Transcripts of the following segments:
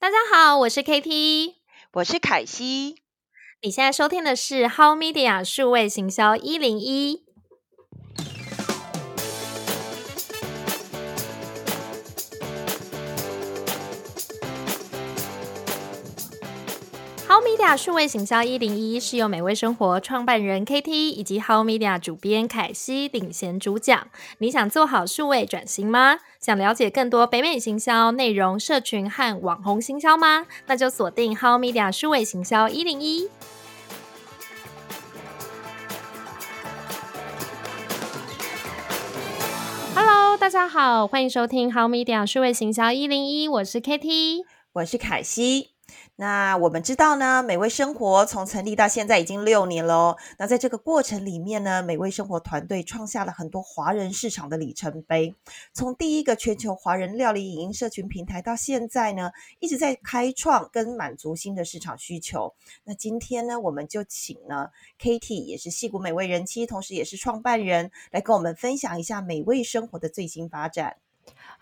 大家好，我是 KT，我是凯西。你现在收听的是 How Media 数位行销一零一。Media 数位行销一零一是由美味生活创办人 KT 以及 How Media 主编凯西领衔主讲。你想做好数位转型吗？想了解更多北美行销内容、社群和网红行销吗？那就锁定 How Media 数位行销一零一。Hello，大家好，欢迎收听 How Media 数位行销一零一，我是 KT，我是凯西。那我们知道呢，美味生活从成立到现在已经六年了。那在这个过程里面呢，美味生活团队创下了很多华人市场的里程碑。从第一个全球华人料理影音社群平台到现在呢，一直在开创跟满足新的市场需求。那今天呢，我们就请呢 Katie，也是戏骨美味人妻，同时也是创办人，来跟我们分享一下美味生活的最新发展。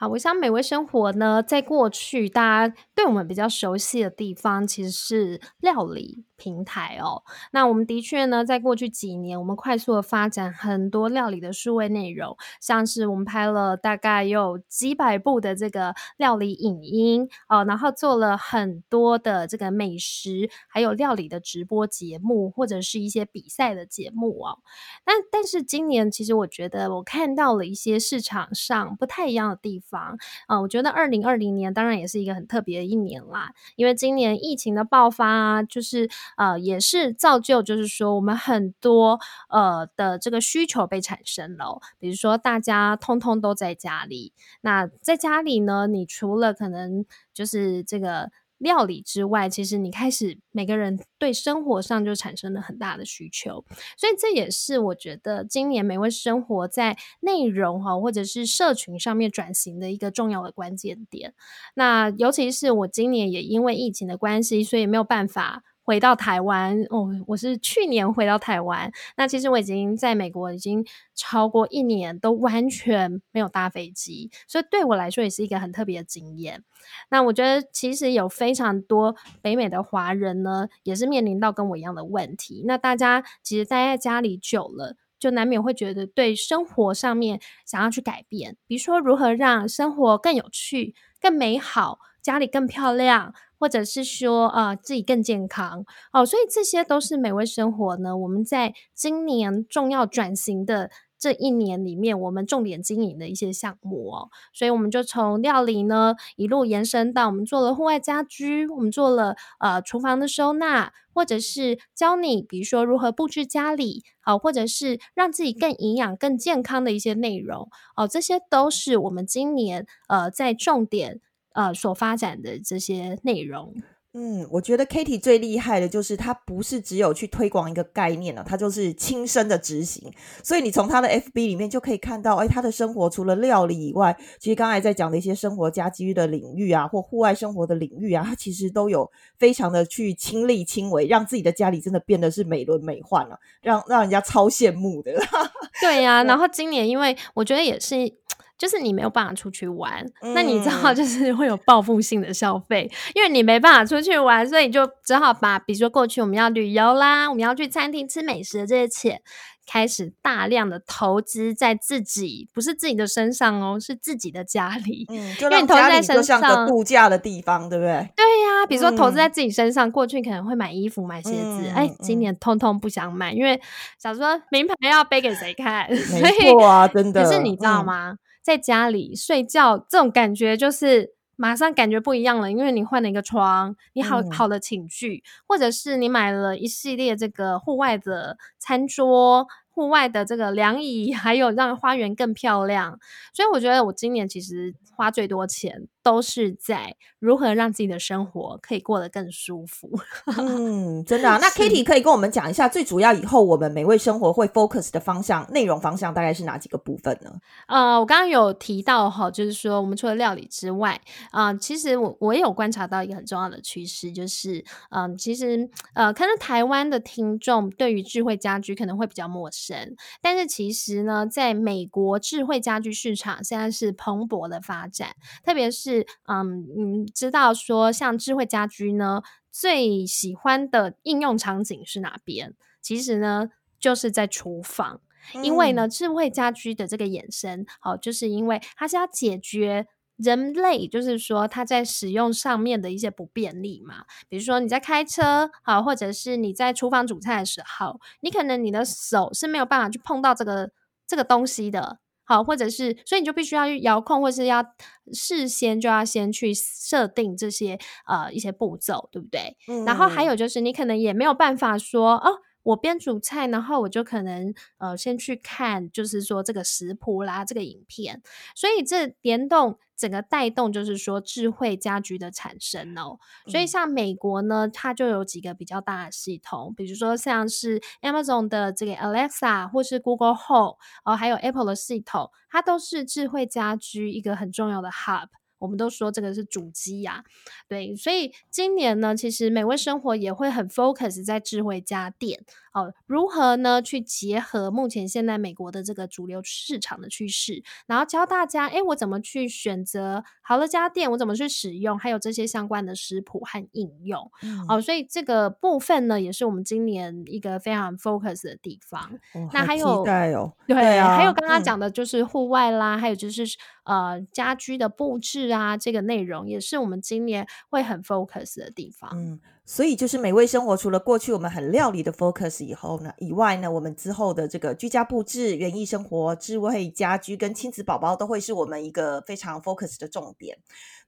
好，我想美味生活呢，在过去大家对我们比较熟悉的地方，其实是料理。平台哦，那我们的确呢，在过去几年，我们快速的发展很多料理的数位内容，像是我们拍了大概有几百部的这个料理影音哦，然后做了很多的这个美食，还有料理的直播节目，或者是一些比赛的节目哦。但但是今年，其实我觉得我看到了一些市场上不太一样的地方房啊。我觉得二零二零年当然也是一个很特别的一年啦，因为今年疫情的爆发啊，就是。呃，也是造就，就是说我们很多呃的这个需求被产生了，比如说大家通通都在家里，那在家里呢，你除了可能就是这个料理之外，其实你开始每个人对生活上就产生了很大的需求，所以这也是我觉得今年美味生活在内容哈或者是社群上面转型的一个重要的关键点。那尤其是我今年也因为疫情的关系，所以没有办法。回到台湾哦，我是去年回到台湾。那其实我已经在美国已经超过一年，都完全没有搭飞机，所以对我来说也是一个很特别的经验。那我觉得其实有非常多北美的华人呢，也是面临到跟我一样的问题。那大家其实待在家里久了，就难免会觉得对生活上面想要去改变，比如说如何让生活更有趣、更美好，家里更漂亮。或者是说，呃，自己更健康哦，所以这些都是美味生活呢。我们在今年重要转型的这一年里面，我们重点经营的一些项目哦，所以我们就从料理呢一路延伸到我们做了户外家居，我们做了呃厨房的收纳，或者是教你比如说如何布置家里，好，或者是让自己更营养、更健康的一些内容哦，这些都是我们今年呃在重点。呃，所发展的这些内容，嗯，我觉得 Katie 最厉害的就是他不是只有去推广一个概念了，他就是亲身的执行。所以你从他的 FB 里面就可以看到，哎，他的生活除了料理以外，其实刚才在讲的一些生活家居的领域啊，或户外生活的领域啊，他其实都有非常的去亲力亲为，让自己的家里真的变得是美轮美奂了，让让人家超羡慕的。对呀，然后今年因为我觉得也是。就是你没有办法出去玩，那你知道就是会有报复性的消费，因为你没办法出去玩，所以你就只好把，比如说过去我们要旅游啦，我们要去餐厅吃美食的这些钱，开始大量的投资在自己，不是自己的身上哦，是自己的家里。嗯，因为你投资在身上，个度假的地方，对不对？对呀，比如说投资在自己身上，过去可能会买衣服、买鞋子，哎，今年通通不想买，因为想说名牌要背给谁看？没错啊，真的。可是你知道吗？在家里睡觉，这种感觉就是马上感觉不一样了，因为你换了一个床，你好好的寝具，或者是你买了一系列这个户外的餐桌、户外的这个凉椅，还有让花园更漂亮。所以我觉得我今年其实花最多钱。都是在如何让自己的生活可以过得更舒服。嗯，真的。那 Kitty 可以跟我们讲一下，最主要以后我们美味生活会 focus 的方向、内容方向大概是哪几个部分呢？呃，我刚刚有提到哈，就是说我们除了料理之外，啊，其实我我也有观察到一个很重要的趋势，就是嗯，其实呃，可能台湾的听众对于智慧家居可能会比较陌生，但是其实呢，在美国智慧家居市场现在是蓬勃的发展，特别是。是嗯嗯，知道说像智慧家居呢，最喜欢的应用场景是哪边？其实呢，就是在厨房，因为呢，智慧家居的这个衍生，好，就是因为它是要解决。人类就是说，它在使用上面的一些不便利嘛，比如说你在开车，好，或者是你在厨房煮菜的时候，你可能你的手是没有办法去碰到这个这个东西的，好，或者是所以你就必须要去遥控，或是要事先就要先去设定这些呃一些步骤，对不对？然后还有就是你可能也没有办法说哦。我边煮菜，然后我就可能呃先去看，就是说这个食谱啦，这个影片，所以这联动整个带动，就是说智慧家居的产生哦。所以像美国呢，它就有几个比较大的系统，比如说像是 Amazon 的这个 Alexa，或是 Google Home，哦，还有 Apple 的系统，它都是智慧家居一个很重要的 Hub。我们都说这个是主机呀，对，所以今年呢，其实美味生活也会很 focus 在智慧家电哦，如何呢去结合目前现在美国的这个主流市场的趋势，然后教大家，哎，我怎么去选择好的家电，我怎么去使用，还有这些相关的食谱和应用，哦，所以这个部分呢，也是我们今年一个非常 focus 的地方。那还有，对啊，还有刚刚讲的就是户外啦，还有就是呃家居的布置。啊，这个内容也是我们今年会很 focus 的地方。嗯，所以就是美味生活，除了过去我们很料理的 focus 以后呢，以外呢，我们之后的这个居家布置、园艺生活、智慧家居跟亲子宝宝都会是我们一个非常 focus 的重点。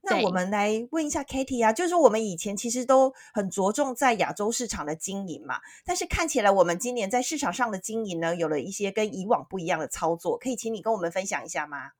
那我们来问一下 Katie 啊，就是说我们以前其实都很着重在亚洲市场的经营嘛，但是看起来我们今年在市场上的经营呢，有了一些跟以往不一样的操作，可以请你跟我们分享一下吗？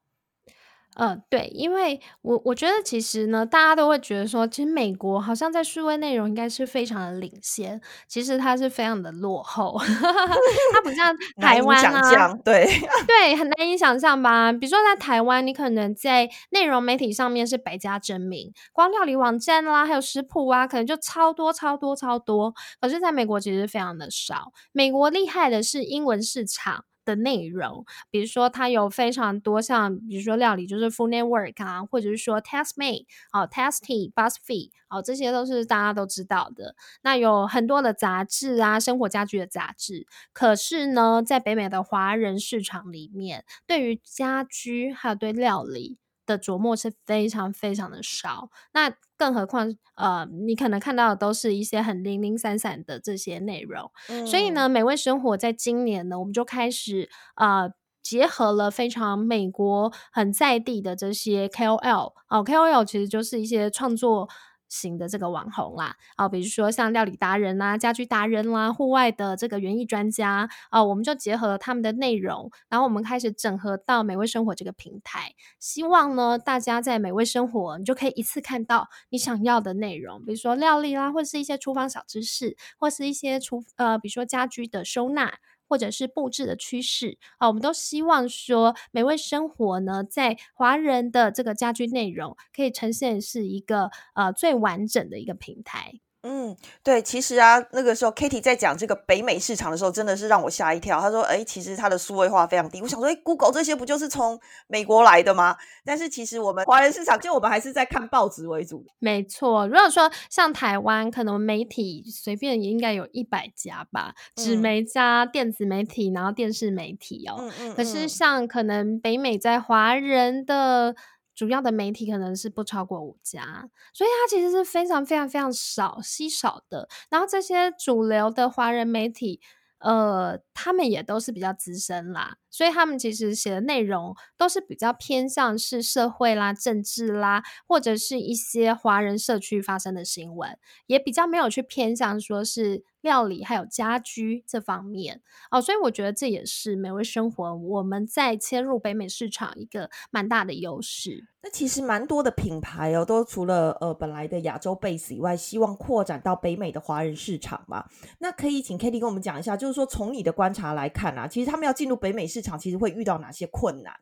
嗯，对，因为我我觉得其实呢，大家都会觉得说，其实美国好像在数位内容应该是非常的领先，其实它是非常的落后，它不像 台湾啊，对对，很难以想象吧？比如说在台湾，你可能在内容媒体上面是百家争鸣，光料理网站啦，还有食谱啊，可能就超多超多超多，可是在美国其实非常的少。美国厉害的是英文市场。的内容，比如说它有非常多像，比如说料理就是 Food Network 啊，或者是说 TestMate 哦，Testy BuzzFeed 哦，这些都是大家都知道的。那有很多的杂志啊，生活家居的杂志。可是呢，在北美的华人市场里面，对于家居还有对料理。的琢磨是非常非常的少，那更何况呃，你可能看到的都是一些很零零散散的这些内容，所以呢，美味生活在今年呢，我们就开始呃，结合了非常美国很在地的这些 KOL 哦，KOL 其实就是一些创作。型的这个网红啦，啊，比如说像料理达人啦、家居达人啦、户外的这个园艺专家啊，我们就结合了他们的内容，然后我们开始整合到美味生活这个平台，希望呢大家在美味生活，你就可以一次看到你想要的内容，比如说料理啦，或者是一些厨房小知识，或是一些厨呃，比如说家居的收纳。或者是布置的趋势啊，我们都希望说，美味生活呢，在华人的这个家居内容，可以呈现是一个呃最完整的一个平台。嗯，对，其实啊，那个时候 Kitty 在讲这个北美市场的时候，真的是让我吓一跳。他说：“哎，其实它的数位化非常低。”我想说：“哎，Google 这些不就是从美国来的吗？”但是其实我们华人市场，就我们还是在看报纸为主。没错，如果说像台湾，可能媒体随便也应该有一百家吧，纸媒加电子媒体，然后电视媒体哦。嗯嗯。可是像可能北美在华人的。主要的媒体可能是不超过五家，所以它其实是非常非常非常少稀少的。然后这些主流的华人媒体，呃，他们也都是比较资深啦，所以他们其实写的内容都是比较偏向是社会啦、政治啦，或者是一些华人社区发生的新闻，也比较没有去偏向说是。料理还有家居这方面哦，所以我觉得这也是美味生活我们在切入北美市场一个蛮大的优势。那其实蛮多的品牌哦，都除了呃本来的亚洲 base 以外，希望扩展到北美的华人市场嘛。那可以请 Kitty 跟我们讲一下，就是说从你的观察来看啊，其实他们要进入北美市场，其实会遇到哪些困难？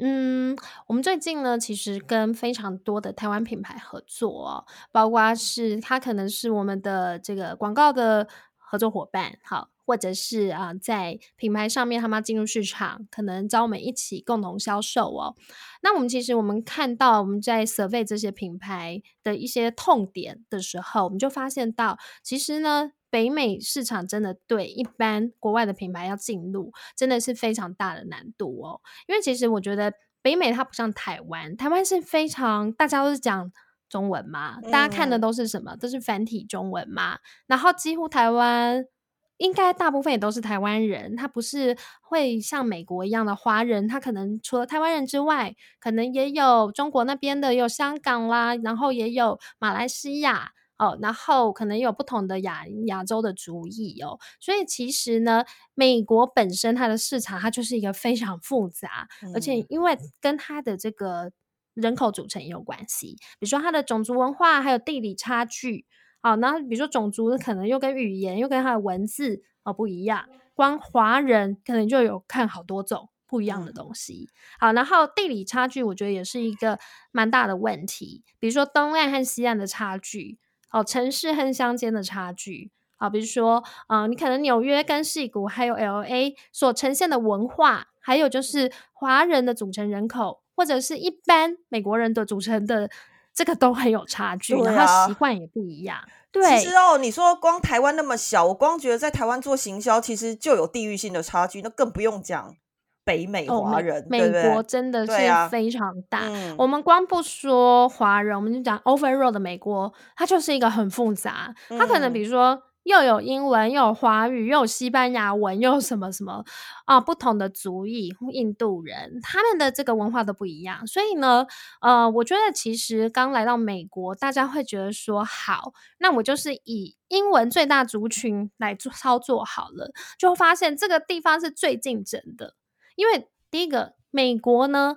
嗯，我们最近呢，其实跟非常多的台湾品牌合作哦，包括是它可能是我们的这个广告的合作伙伴，好，或者是啊，在品牌上面他们要进入市场，可能找我们一起共同销售哦。那我们其实我们看到我们在 survey 这些品牌的一些痛点的时候，我们就发现到，其实呢，北美市场真的对一般国外的品牌要进入，真的是非常大的难度哦。因为其实我觉得北美它不像台湾，台湾是非常大家都是讲。中文嘛，大家看的都是什么？都是繁体中文嘛。然后几乎台湾应该大部分也都是台湾人，他不是会像美国一样的华人，他可能除了台湾人之外，可能也有中国那边的，有香港啦，然后也有马来西亚哦，然后可能有不同的亚亚洲的族裔哦。所以其实呢，美国本身它的市场它就是一个非常复杂，而且因为跟它的这个。人口组成也有关系，比如说它的种族文化还有地理差距，好，那比如说种族可能又跟语言又跟它的文字哦不一样，光华人可能就有看好多种不一样的东西，好，然后地理差距我觉得也是一个蛮大的问题，比如说东岸和西岸的差距，哦，城市和乡间的差距，啊，比如说嗯，你可能纽约跟戏谷还有 L A 所呈现的文化，还有就是华人的组成人口。或者是一般美国人的组成的这个都很有差距，然后习惯也不一样。对，其实哦，你说光台湾那么小，我光觉得在台湾做行销，其实就有地域性的差距，那更不用讲北美华人。美国真的是非常大。我们光不说华人，我们就讲 overall 的美国，它就是一个很复杂。它可能比如说。又有英文，又有华语，又有西班牙文，又有什么什么啊？不同的族裔，印度人，他们的这个文化都不一样。所以呢，呃，我觉得其实刚来到美国，大家会觉得说，好，那我就是以英文最大族群来做操作好了，就发现这个地方是最竞争的。因为第一个，美国呢。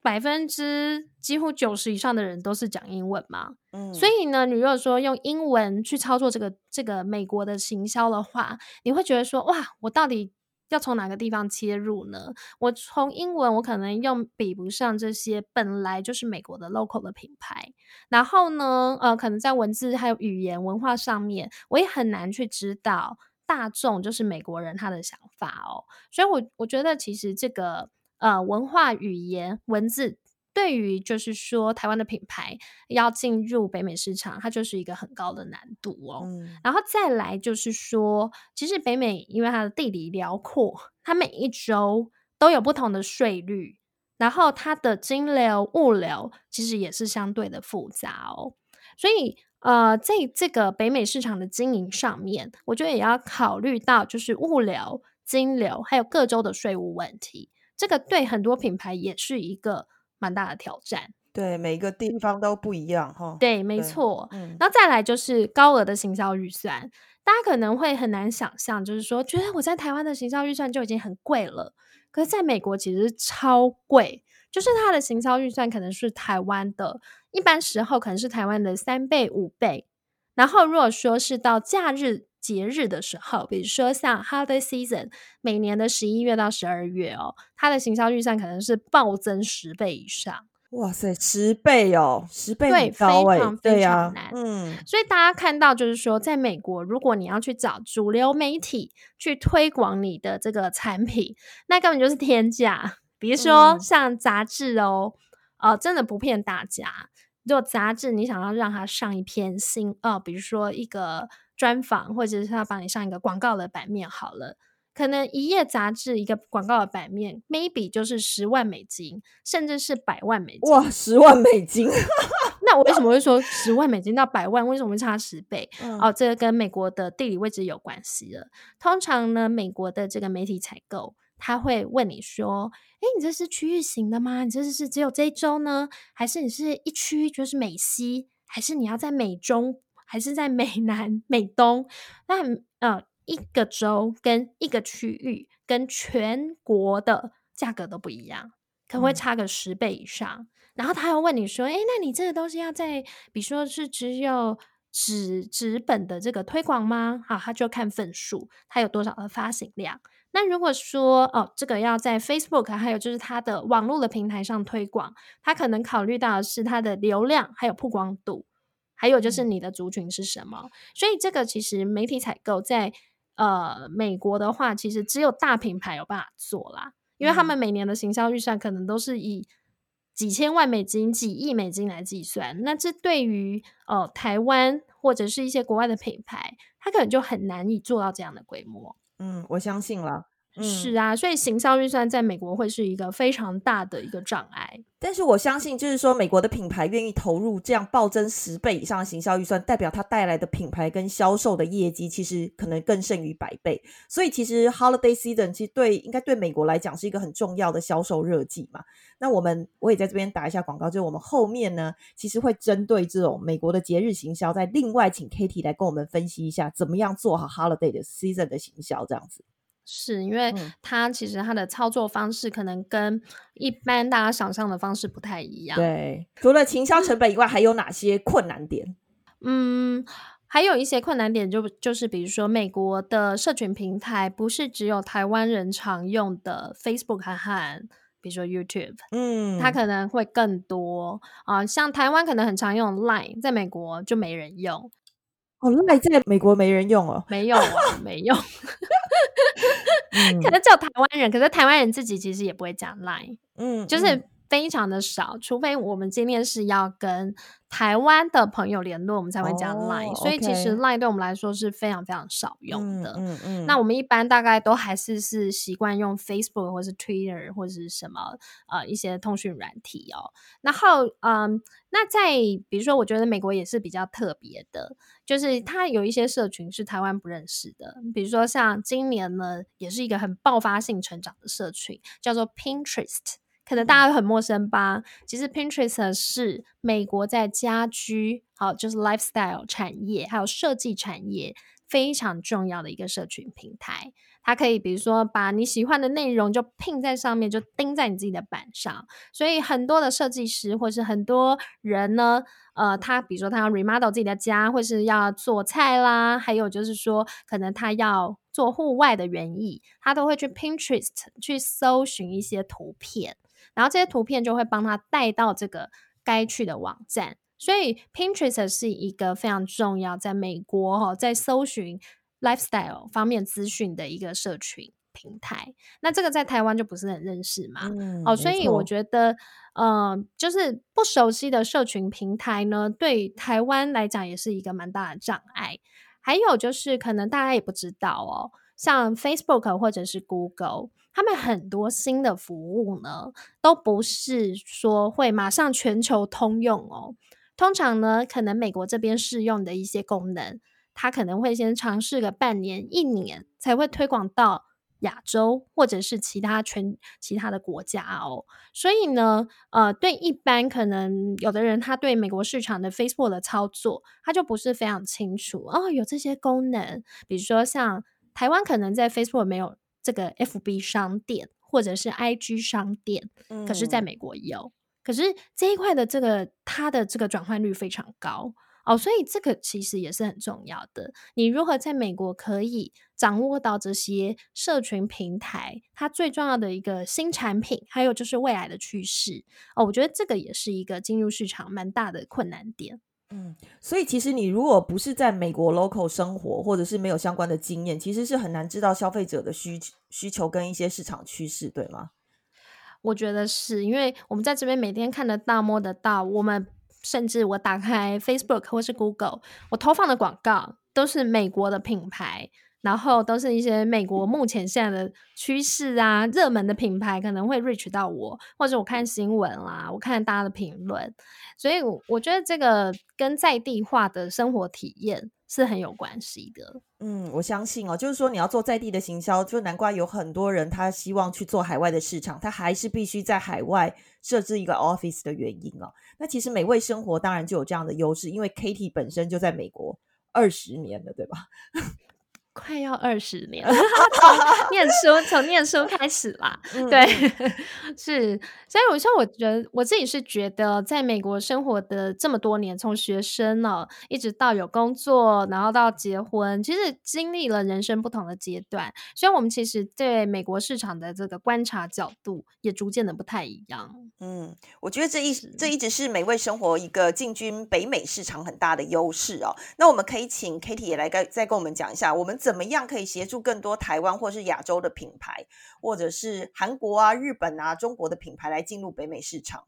百分之几乎九十以上的人都是讲英文嘛，嗯，所以呢，你如果说用英文去操作这个这个美国的行销的话，你会觉得说，哇，我到底要从哪个地方切入呢？我从英文，我可能又比不上这些本来就是美国的 local 的品牌，然后呢，呃，可能在文字还有语言文化上面，我也很难去知道大众就是美国人他的想法哦，所以我我觉得其实这个。呃，文化、语言、文字，对于就是说台湾的品牌要进入北美市场，它就是一个很高的难度哦。然后再来就是说，其实北美因为它的地理辽阔，它每一周都有不同的税率，然后它的金流、物流其实也是相对的复杂哦。所以，呃，在这个北美市场的经营上面，我觉得也要考虑到就是物流、金流还有各州的税务问题。这个对很多品牌也是一个蛮大的挑战。对，每一个地方都不一样哈。对，没错。嗯，然后再来就是高额的行销预算，大家可能会很难想象，就是说，觉得我在台湾的行销预算就已经很贵了，可是在美国其实超贵，就是它的行销预算可能是台湾的一般时候可能是台湾的三倍、五倍。然后如果说是到假日。节日的时候，比如说像 Holiday Season，每年的十一月到十二月哦，它的行销预算可能是暴增十倍以上。哇塞，十倍哦，十倍对，非常非常难。嗯，所以大家看到就是说，在美国，如果你要去找主流媒体去推广你的这个产品，那根本就是天价。比如说像杂志哦，呃，真的不骗大家，如果杂志你想要让它上一篇新哦，比如说一个。专访，或者是他帮你上一个广告的版面好了，可能一页杂志一个广告的版面，maybe 就是十万美金，甚至是百万美金。哇，十万美金！那我为什么会说十万美金到百万？为什么会差十倍？哦，这个跟美国的地理位置有关系了。通常呢，美国的这个媒体采购，他会问你说：“哎，你这是区域型的吗？你这是只有这一周呢，还是你是一区就是美西，还是你要在美中？”还是在美 南、美东，那呃一个州跟一个区域跟全国的价格都不一样，可能会差个十倍以上。然后他又问你说：“哎，那你这个东西要在，比如说是只有纸纸本的这个推广吗？好，他就看份数，它有多少的发行量。那如果说哦，这个要在 Facebook，还有就是它的网络的平台上推广，他可能考虑到的是它的流量还有曝光度。”还有就是你的族群是什么。所以这个其实媒体采购在呃美国的话，其实只有大品牌有办法做啦，因为他们每年的行销预算可能都是以几千万美金、几亿美金来计算。那这对于呃台湾或者是一些国外的品牌，它可能就很难以做到这样的规模。嗯，我相信了。是啊，所以行销预算在美国会是一个非常大的一个障碍。但是我相信，就是说美国的品牌愿意投入这样暴增十倍以上的行销预算，代表它带来的品牌跟销售的业绩，其实可能更胜于百倍。所以其实 Holiday Season 其实对应该对美国来讲是一个很重要的销售热季嘛。那我们我也在这边打一下广告，就是我们后面呢，其实会针对这种美国的节日行销，再另外请 Katie 来跟我们分析一下，怎么样做好 Holiday 的 Season 的行销这样子。是因为它其实它的操作方式可能跟一般大家想象的方式不太一样。对，除了营销成本以外，还有哪些困难点？嗯，还有一些困难点就就是比如说美国的社群平台不是只有台湾人常用的 Facebook 和比如说 YouTube，嗯，它可能会更多啊，像台湾可能很常用 Line，在美国就没人用。哦，Line 在美国没人用哦，没有啊，没用。可能只有台湾人，可是台湾人自己其实也不会讲 Line，嗯，就是非常的少，除非我们今天是要跟。台湾的朋友联络，我们才会加 Line，所以其实 Line 对我们来说是非常非常少用的。嗯嗯。那我们一般大概都还是是习惯用 Facebook 或是 Twitter 或者是什么呃一些通讯软体哦。然后嗯，那在比如说，我觉得美国也是比较特别的，就是它有一些社群是台湾不认识的，比如说像今年呢，也是一个很爆发性成长的社群，叫做 Pinterest。可能大家很陌生吧？其实 Pinterest 是美国在家居，好就是 lifestyle 产业还有设计产业非常重要的一个社群平台。它可以比如说把你喜欢的内容就拼在上面，就钉在你自己的板上。所以很多的设计师或是很多人呢，呃，他比如说他要 remodel 自己的家，或是要做菜啦，还有就是说可能他要做户外的园艺，他都会去 Pinterest 去搜寻一些图片。然后这些图片就会帮他带到这个该去的网站，所以 Pinterest 是一个非常重要，在美国哈，在搜寻 lifestyle 方面资讯的一个社群平台。那这个在台湾就不是很认识嘛？哦，所以我觉得，呃，就是不熟悉的社群平台呢，对台湾来讲也是一个蛮大的障碍。还有就是，可能大家也不知道哦，像 Facebook 或者是 Google。他们很多新的服务呢，都不是说会马上全球通用哦。通常呢，可能美国这边试用的一些功能，它可能会先尝试个半年、一年，才会推广到亚洲或者是其他全其他的国家哦。所以呢，呃，对一般可能有的人，他对美国市场的 Facebook 的操作，他就不是非常清楚哦。有这些功能，比如说像台湾可能在 Facebook 没有。这个 F B 商店或者是 I G 商店，可是在美国有，可是这一块的这个它的这个转换率非常高哦，所以这个其实也是很重要的。你如何在美国可以掌握到这些社群平台，它最重要的一个新产品，还有就是未来的趋势哦，我觉得这个也是一个进入市场蛮大的困难点。嗯，所以其实你如果不是在美国 local 生活，或者是没有相关的经验，其实是很难知道消费者的需需求跟一些市场趋势，对吗？我觉得是因为我们在这边每天看得到、摸得到，我们甚至我打开 Facebook 或是 Google，我投放的广告都是美国的品牌。然后都是一些美国目前现在的趋势啊，热门的品牌可能会 reach 到我，或者我看新闻啦，我看大家的评论，所以我觉得这个跟在地化的生活体验是很有关系的。嗯，我相信哦，就是说你要做在地的行销，就难怪有很多人他希望去做海外的市场，他还是必须在海外设置一个 office 的原因哦。那其实美味生活当然就有这样的优势，因为 Katie 本身就在美国二十年了，对吧？快要二十年了，从 念书从念书开始啦，对，是，所以我说，我觉得我自己是觉得，在美国生活的这么多年，从学生呢，一直到有工作，然后到结婚，其实经历了人生不同的阶段，所以我们其实对美国市场的这个观察角度也逐渐的不太一样。嗯，我觉得这一这一直是美味生活一个进军北美市场很大的优势哦。那我们可以请 Kitty 也来跟再跟我们讲一下，我们怎怎么样可以协助更多台湾或是亚洲的品牌，或者是韩国啊、日本啊、中国的品牌来进入北美市场？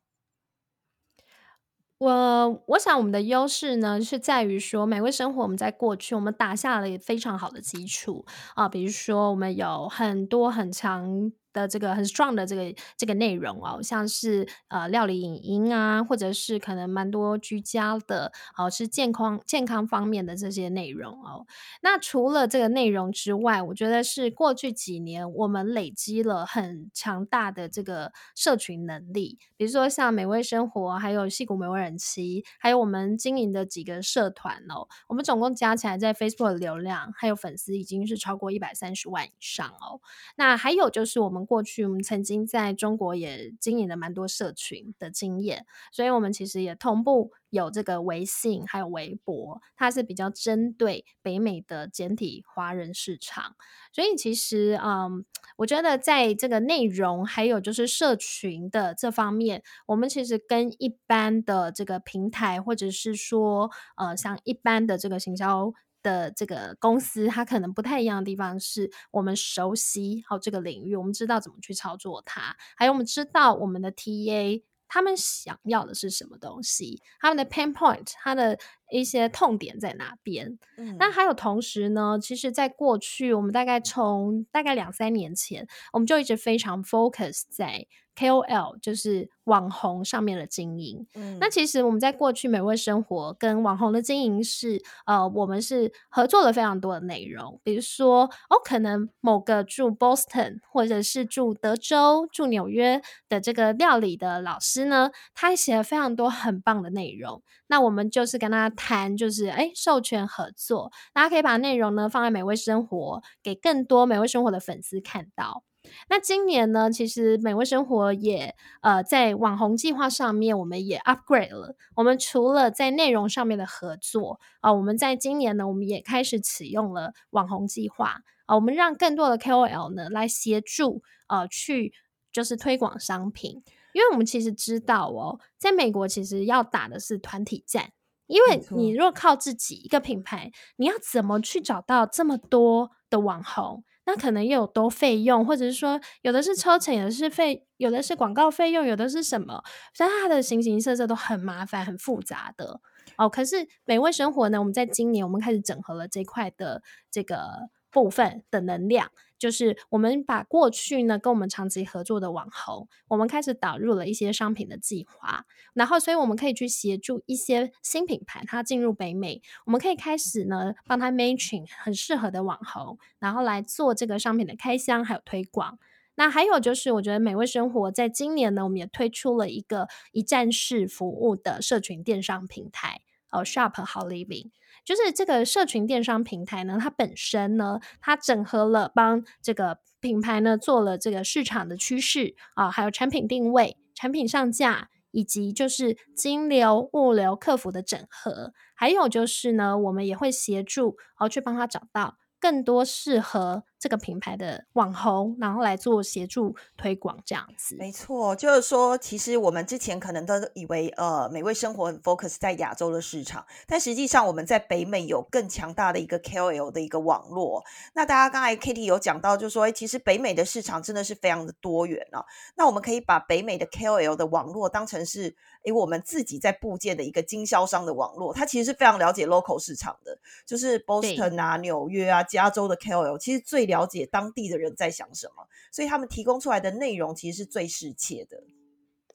我我想我们的优势呢，是在于说美味生活，我们在过去我们打下了非常好的基础啊，比如说我们有很多很强。的这个很 strong 的这个这个内容哦，像是呃料理影音啊，或者是可能蛮多居家的哦，是健康健康方面的这些内容哦。那除了这个内容之外，我觉得是过去几年我们累积了很强大的这个社群能力，比如说像美味生活，还有戏骨美味人妻，还有我们经营的几个社团哦，我们总共加起来在 Facebook 的流量还有粉丝已经是超过一百三十万以上哦。那还有就是我们。过去我们曾经在中国也经营了蛮多社群的经验，所以我们其实也同步有这个微信还有微博，它是比较针对北美的简体华人市场。所以其实，嗯，我觉得在这个内容还有就是社群的这方面，我们其实跟一般的这个平台，或者是说，呃，像一般的这个行销。的这个公司，它可能不太一样的地方是我们熟悉好这个领域，我们知道怎么去操作它，还有我们知道我们的 TA 他们想要的是什么东西，他们的 pain point，他的一些痛点在哪边。嗯，那还有同时呢，其实在过去，我们大概从大概两三年前，我们就一直非常 focus 在。KOL 就是网红上面的经营，嗯，那其实我们在过去美味生活跟网红的经营是，呃，我们是合作了非常多的内容，比如说哦，可能某个住 Boston 或者是住德州、住纽约的这个料理的老师呢，他写了非常多很棒的内容，那我们就是跟他谈，就是哎，授权合作，大家可以把内容呢放在美味生活，给更多美味生活的粉丝看到。那今年呢，其实美味生活也呃在网红计划上面，我们也 upgrade 了。我们除了在内容上面的合作啊，我们在今年呢，我们也开始启用了网红计划啊，我们让更多的 KOL 呢来协助呃去就是推广商品，因为我们其实知道哦，在美国其实要打的是团体战，因为你若靠自己一个品牌，你要怎么去找到这么多的网红？那可能又有多费用，或者是说有的是抽成，有的是费，有的是广告费用，有的是什么？所以它的形形色色都很麻烦、很复杂的哦。可是美味生活呢，我们在今年我们开始整合了这块的这个部分的能量。就是我们把过去呢跟我们长期合作的网红，我们开始导入了一些商品的计划，然后所以我们可以去协助一些新品牌，它进入北美，我们可以开始呢帮他 matching 很适合的网红，然后来做这个商品的开箱还有推广。那还有就是，我觉得美味生活在今年呢，我们也推出了一个一站式服务的社群电商平台，哦，Shop 好 Living。就是这个社群电商平台呢，它本身呢，它整合了帮这个品牌呢做了这个市场的趋势啊，还有产品定位、产品上架，以及就是金流、物流、客服的整合，还有就是呢，我们也会协助哦去帮他找到。更多适合这个品牌的网红，然后来做协助推广这样子。没错，就是说，其实我们之前可能都以为，呃，美味生活很 focus 在亚洲的市场，但实际上我们在北美有更强大的一个 KOL 的一个网络。那大家刚才 Kitty 有讲到，就是说，哎，其实北美的市场真的是非常的多元啊。那我们可以把北美的 KOL 的网络当成是。诶，我们自己在部件的一个经销商的网络，它其实是非常了解 local 市场的，就是 Boston 啊、纽约啊、加州的 KOL，其实最了解当地的人在想什么，所以他们提供出来的内容其实是最适切的。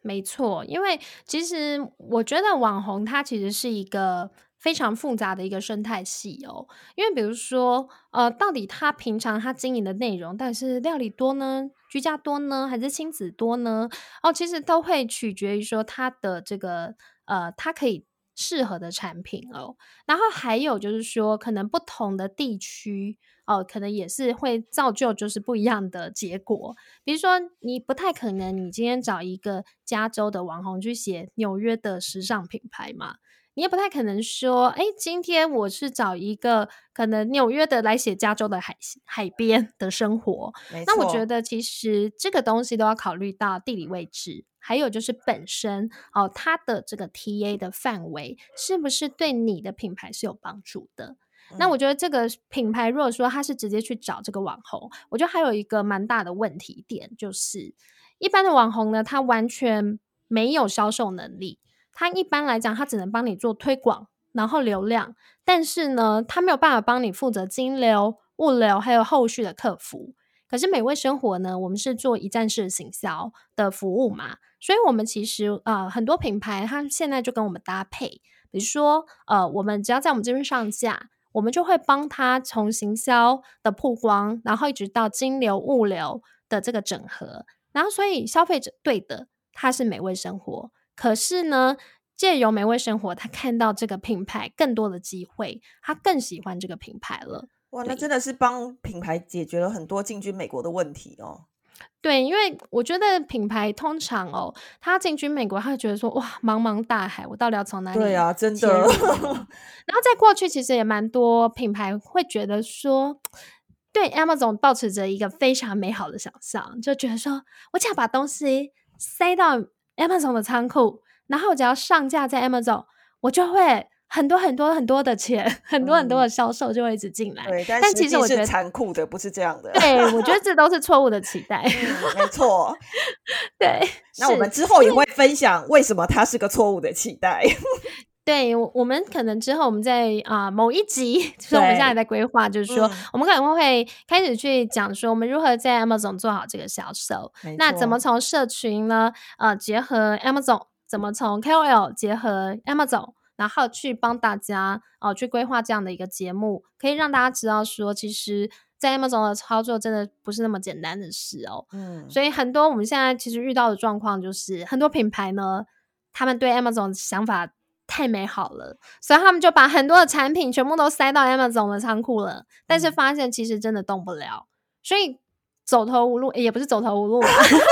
没错，因为其实我觉得网红它其实是一个。非常复杂的一个生态系哦，因为比如说，呃，到底他平常他经营的内容，到底是料理多呢，居家多呢，还是亲子多呢？哦，其实都会取决于说他的这个，呃，他可以适合的产品哦。然后还有就是说，可能不同的地区哦，可能也是会造就就是不一样的结果。比如说，你不太可能你今天找一个加州的网红去写纽约的时尚品牌嘛。你也不太可能说，哎，今天我是找一个可能纽约的来写加州的海海边的生活。那我觉得其实这个东西都要考虑到地理位置，还有就是本身哦，它的这个 TA 的范围是不是对你的品牌是有帮助的？那我觉得这个品牌如果说他是直接去找这个网红，我觉得还有一个蛮大的问题点，就是一般的网红呢，他完全没有销售能力。它一般来讲，它只能帮你做推广，然后流量，但是呢，它没有办法帮你负责金流、物流还有后续的客服。可是美味生活呢，我们是做一站式行销的服务嘛，所以我们其实呃很多品牌，它现在就跟我们搭配，比如说呃，我们只要在我们这边上架，我们就会帮他从行销的曝光，然后一直到金流、物流的这个整合，然后所以消费者对的，它是美味生活。可是呢，借由美味生活，他看到这个品牌更多的机会，他更喜欢这个品牌了。哇，那真的是帮品牌解决了很多进军美国的问题哦。对，因为我觉得品牌通常哦，他进军美国，他会觉得说，哇，茫茫大海，我到底要从哪里？对啊，真的。然后在过去，其实也蛮多品牌会觉得说，对 Amazon 保持着一个非常美好的想象，就觉得说我只要把东西塞到。Amazon 的仓库，然后只要上架在 Amazon，我就会很多很多很多的钱，很多很多的销售就会一直进来。对，但其实我觉得残酷的不是这样的。对，我觉得这都是错误的期待。没错。对，那我们之后也会分享为什么它是个错误的期待。对，我们可能之后我们在啊某一集，就是我们现在在规划，就是说我们可能会开始去讲说，我们如何在 Amazon 做好这个销售。那怎么从社群呢？呃，结合 Amazon，怎么从 KOL 结合 Amazon，然后去帮大家哦去规划这样的一个节目，可以让大家知道说，其实，在 Amazon 的操作真的不是那么简单的事哦。嗯，所以很多我们现在其实遇到的状况就是，很多品牌呢，他们对 Amazon 的想法。太美好了，所以他们就把很多的产品全部都塞到 Amazon 的仓库了，但是发现其实真的动不了，所以走投无路，也不是走投无路，就是说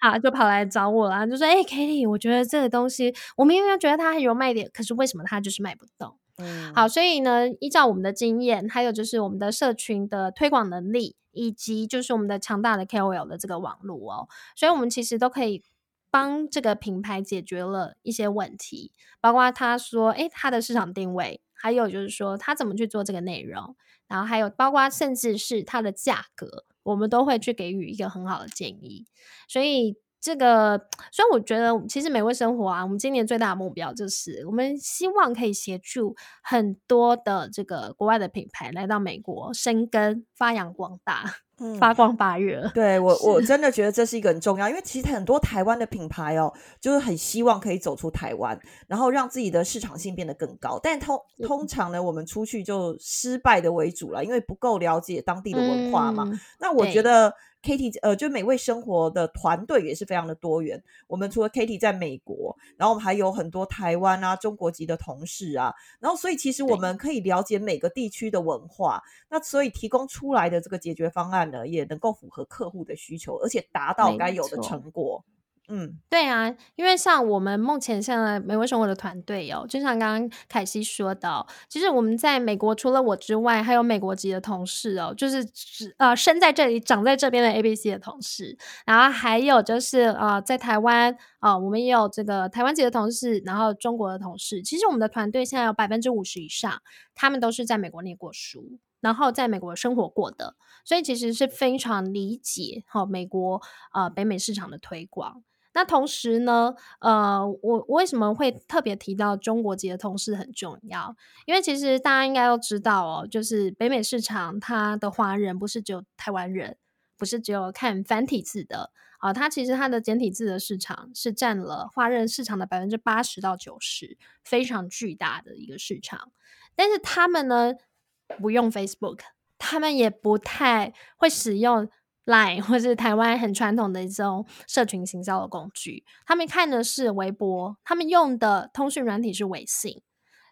啊，就跑来找我了，就说：“哎，Kitty，我觉得这个东西，我明明觉得它很有卖点，可是为什么它就是卖不动？”嗯，好，所以呢，依照我们的经验，还有就是我们的社群的推广能力，以及就是我们的强大的 KOL 的这个网络哦，所以我们其实都可以。帮这个品牌解决了一些问题，包括他说，诶，他的市场定位，还有就是说他怎么去做这个内容，然后还有包括甚至是它的价格，我们都会去给予一个很好的建议。所以这个，所以我觉得其实美味生活啊，我们今年最大的目标就是，我们希望可以协助很多的这个国外的品牌来到美国生根、发扬光大。发光发热，对我我真的觉得这是一个很重要，因为其实很多台湾的品牌哦，就是很希望可以走出台湾，然后让自己的市场性变得更高。但通通常呢，我们出去就失败的为主了，因为不够了解当地的文化嘛。那我觉得。Kitty，呃，就美味生活的团队也是非常的多元。我们除了 Kitty 在美国，然后我们还有很多台湾啊、中国籍的同事啊，然后所以其实我们可以了解每个地区的文化，那所以提供出来的这个解决方案呢，也能够符合客户的需求，而且达到该有的成果。嗯，对啊，因为像我们目前现在美味生活的团队哦，就像刚刚凯西说的，其实我们在美国除了我之外，还有美国籍的同事哦，就是呃生在这里、长在这边的 A B C 的同事，然后还有就是呃在台湾啊，我们也有这个台湾籍的同事，然后中国的同事。其实我们的团队现在有百分之五十以上，他们都是在美国念过书，然后在美国生活过的，所以其实是非常理解哈美国呃北美市场的推广。那同时呢，呃，我为什么会特别提到中国籍的同事很重要？因为其实大家应该都知道哦，就是北美市场它的华人不是只有台湾人，不是只有看繁体字的啊，它其实它的简体字的市场是占了华人市场的百分之八十到九十，非常巨大的一个市场。但是他们呢，不用 Facebook，他们也不太会使用。Line 或是台湾很传统的这种社群行销的工具，他们看的是微博，他们用的通讯软体是微信。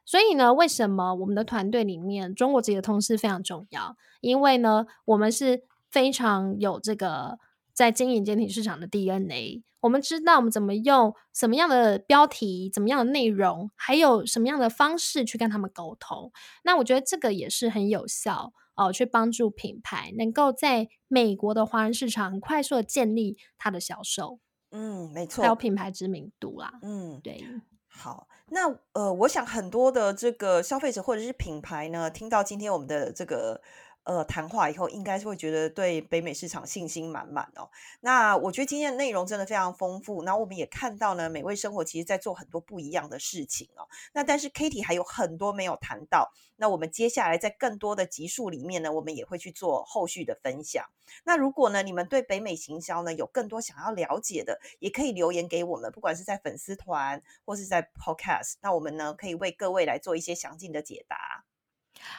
所以呢，为什么我们的团队里面中国籍的同事非常重要？因为呢，我们是非常有这个在经营简体市场的 DNA。我们知道我们怎么用什么样的标题、怎么样的内容，还有什么样的方式去跟他们沟通。那我觉得这个也是很有效哦，去帮助品牌能够在美国的华人市场很快速的建立它的销售。嗯，没错，还有品牌知名度啦。嗯，对。好，那呃，我想很多的这个消费者或者是品牌呢，听到今天我们的这个。呃，谈话以后应该是会觉得对北美市场信心满满哦。那我觉得今天的内容真的非常丰富。那我们也看到呢，美味生活其实在做很多不一样的事情哦。那但是 Kitty 还有很多没有谈到。那我们接下来在更多的集数里面呢，我们也会去做后续的分享。那如果呢，你们对北美行销呢有更多想要了解的，也可以留言给我们，不管是在粉丝团或是在 Podcast，那我们呢可以为各位来做一些详尽的解答。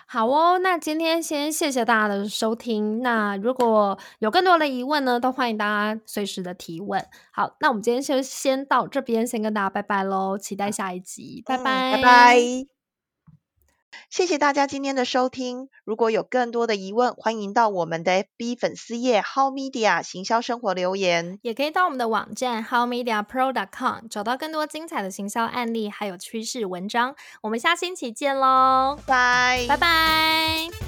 好哦，那今天先谢谢大家的收听。那如果有更多的疑问呢，都欢迎大家随时的提问。好，那我们今天就先到这边，先跟大家拜拜喽，期待下一集，拜拜，拜拜。谢谢大家今天的收听。如果有更多的疑问，欢迎到我们的 FB 粉丝页 How Media 行销生活留言，也可以到我们的网站 HowMediaPro.com 找到更多精彩的行销案例，还有趋势文章。我们下星期见喽，拜拜拜。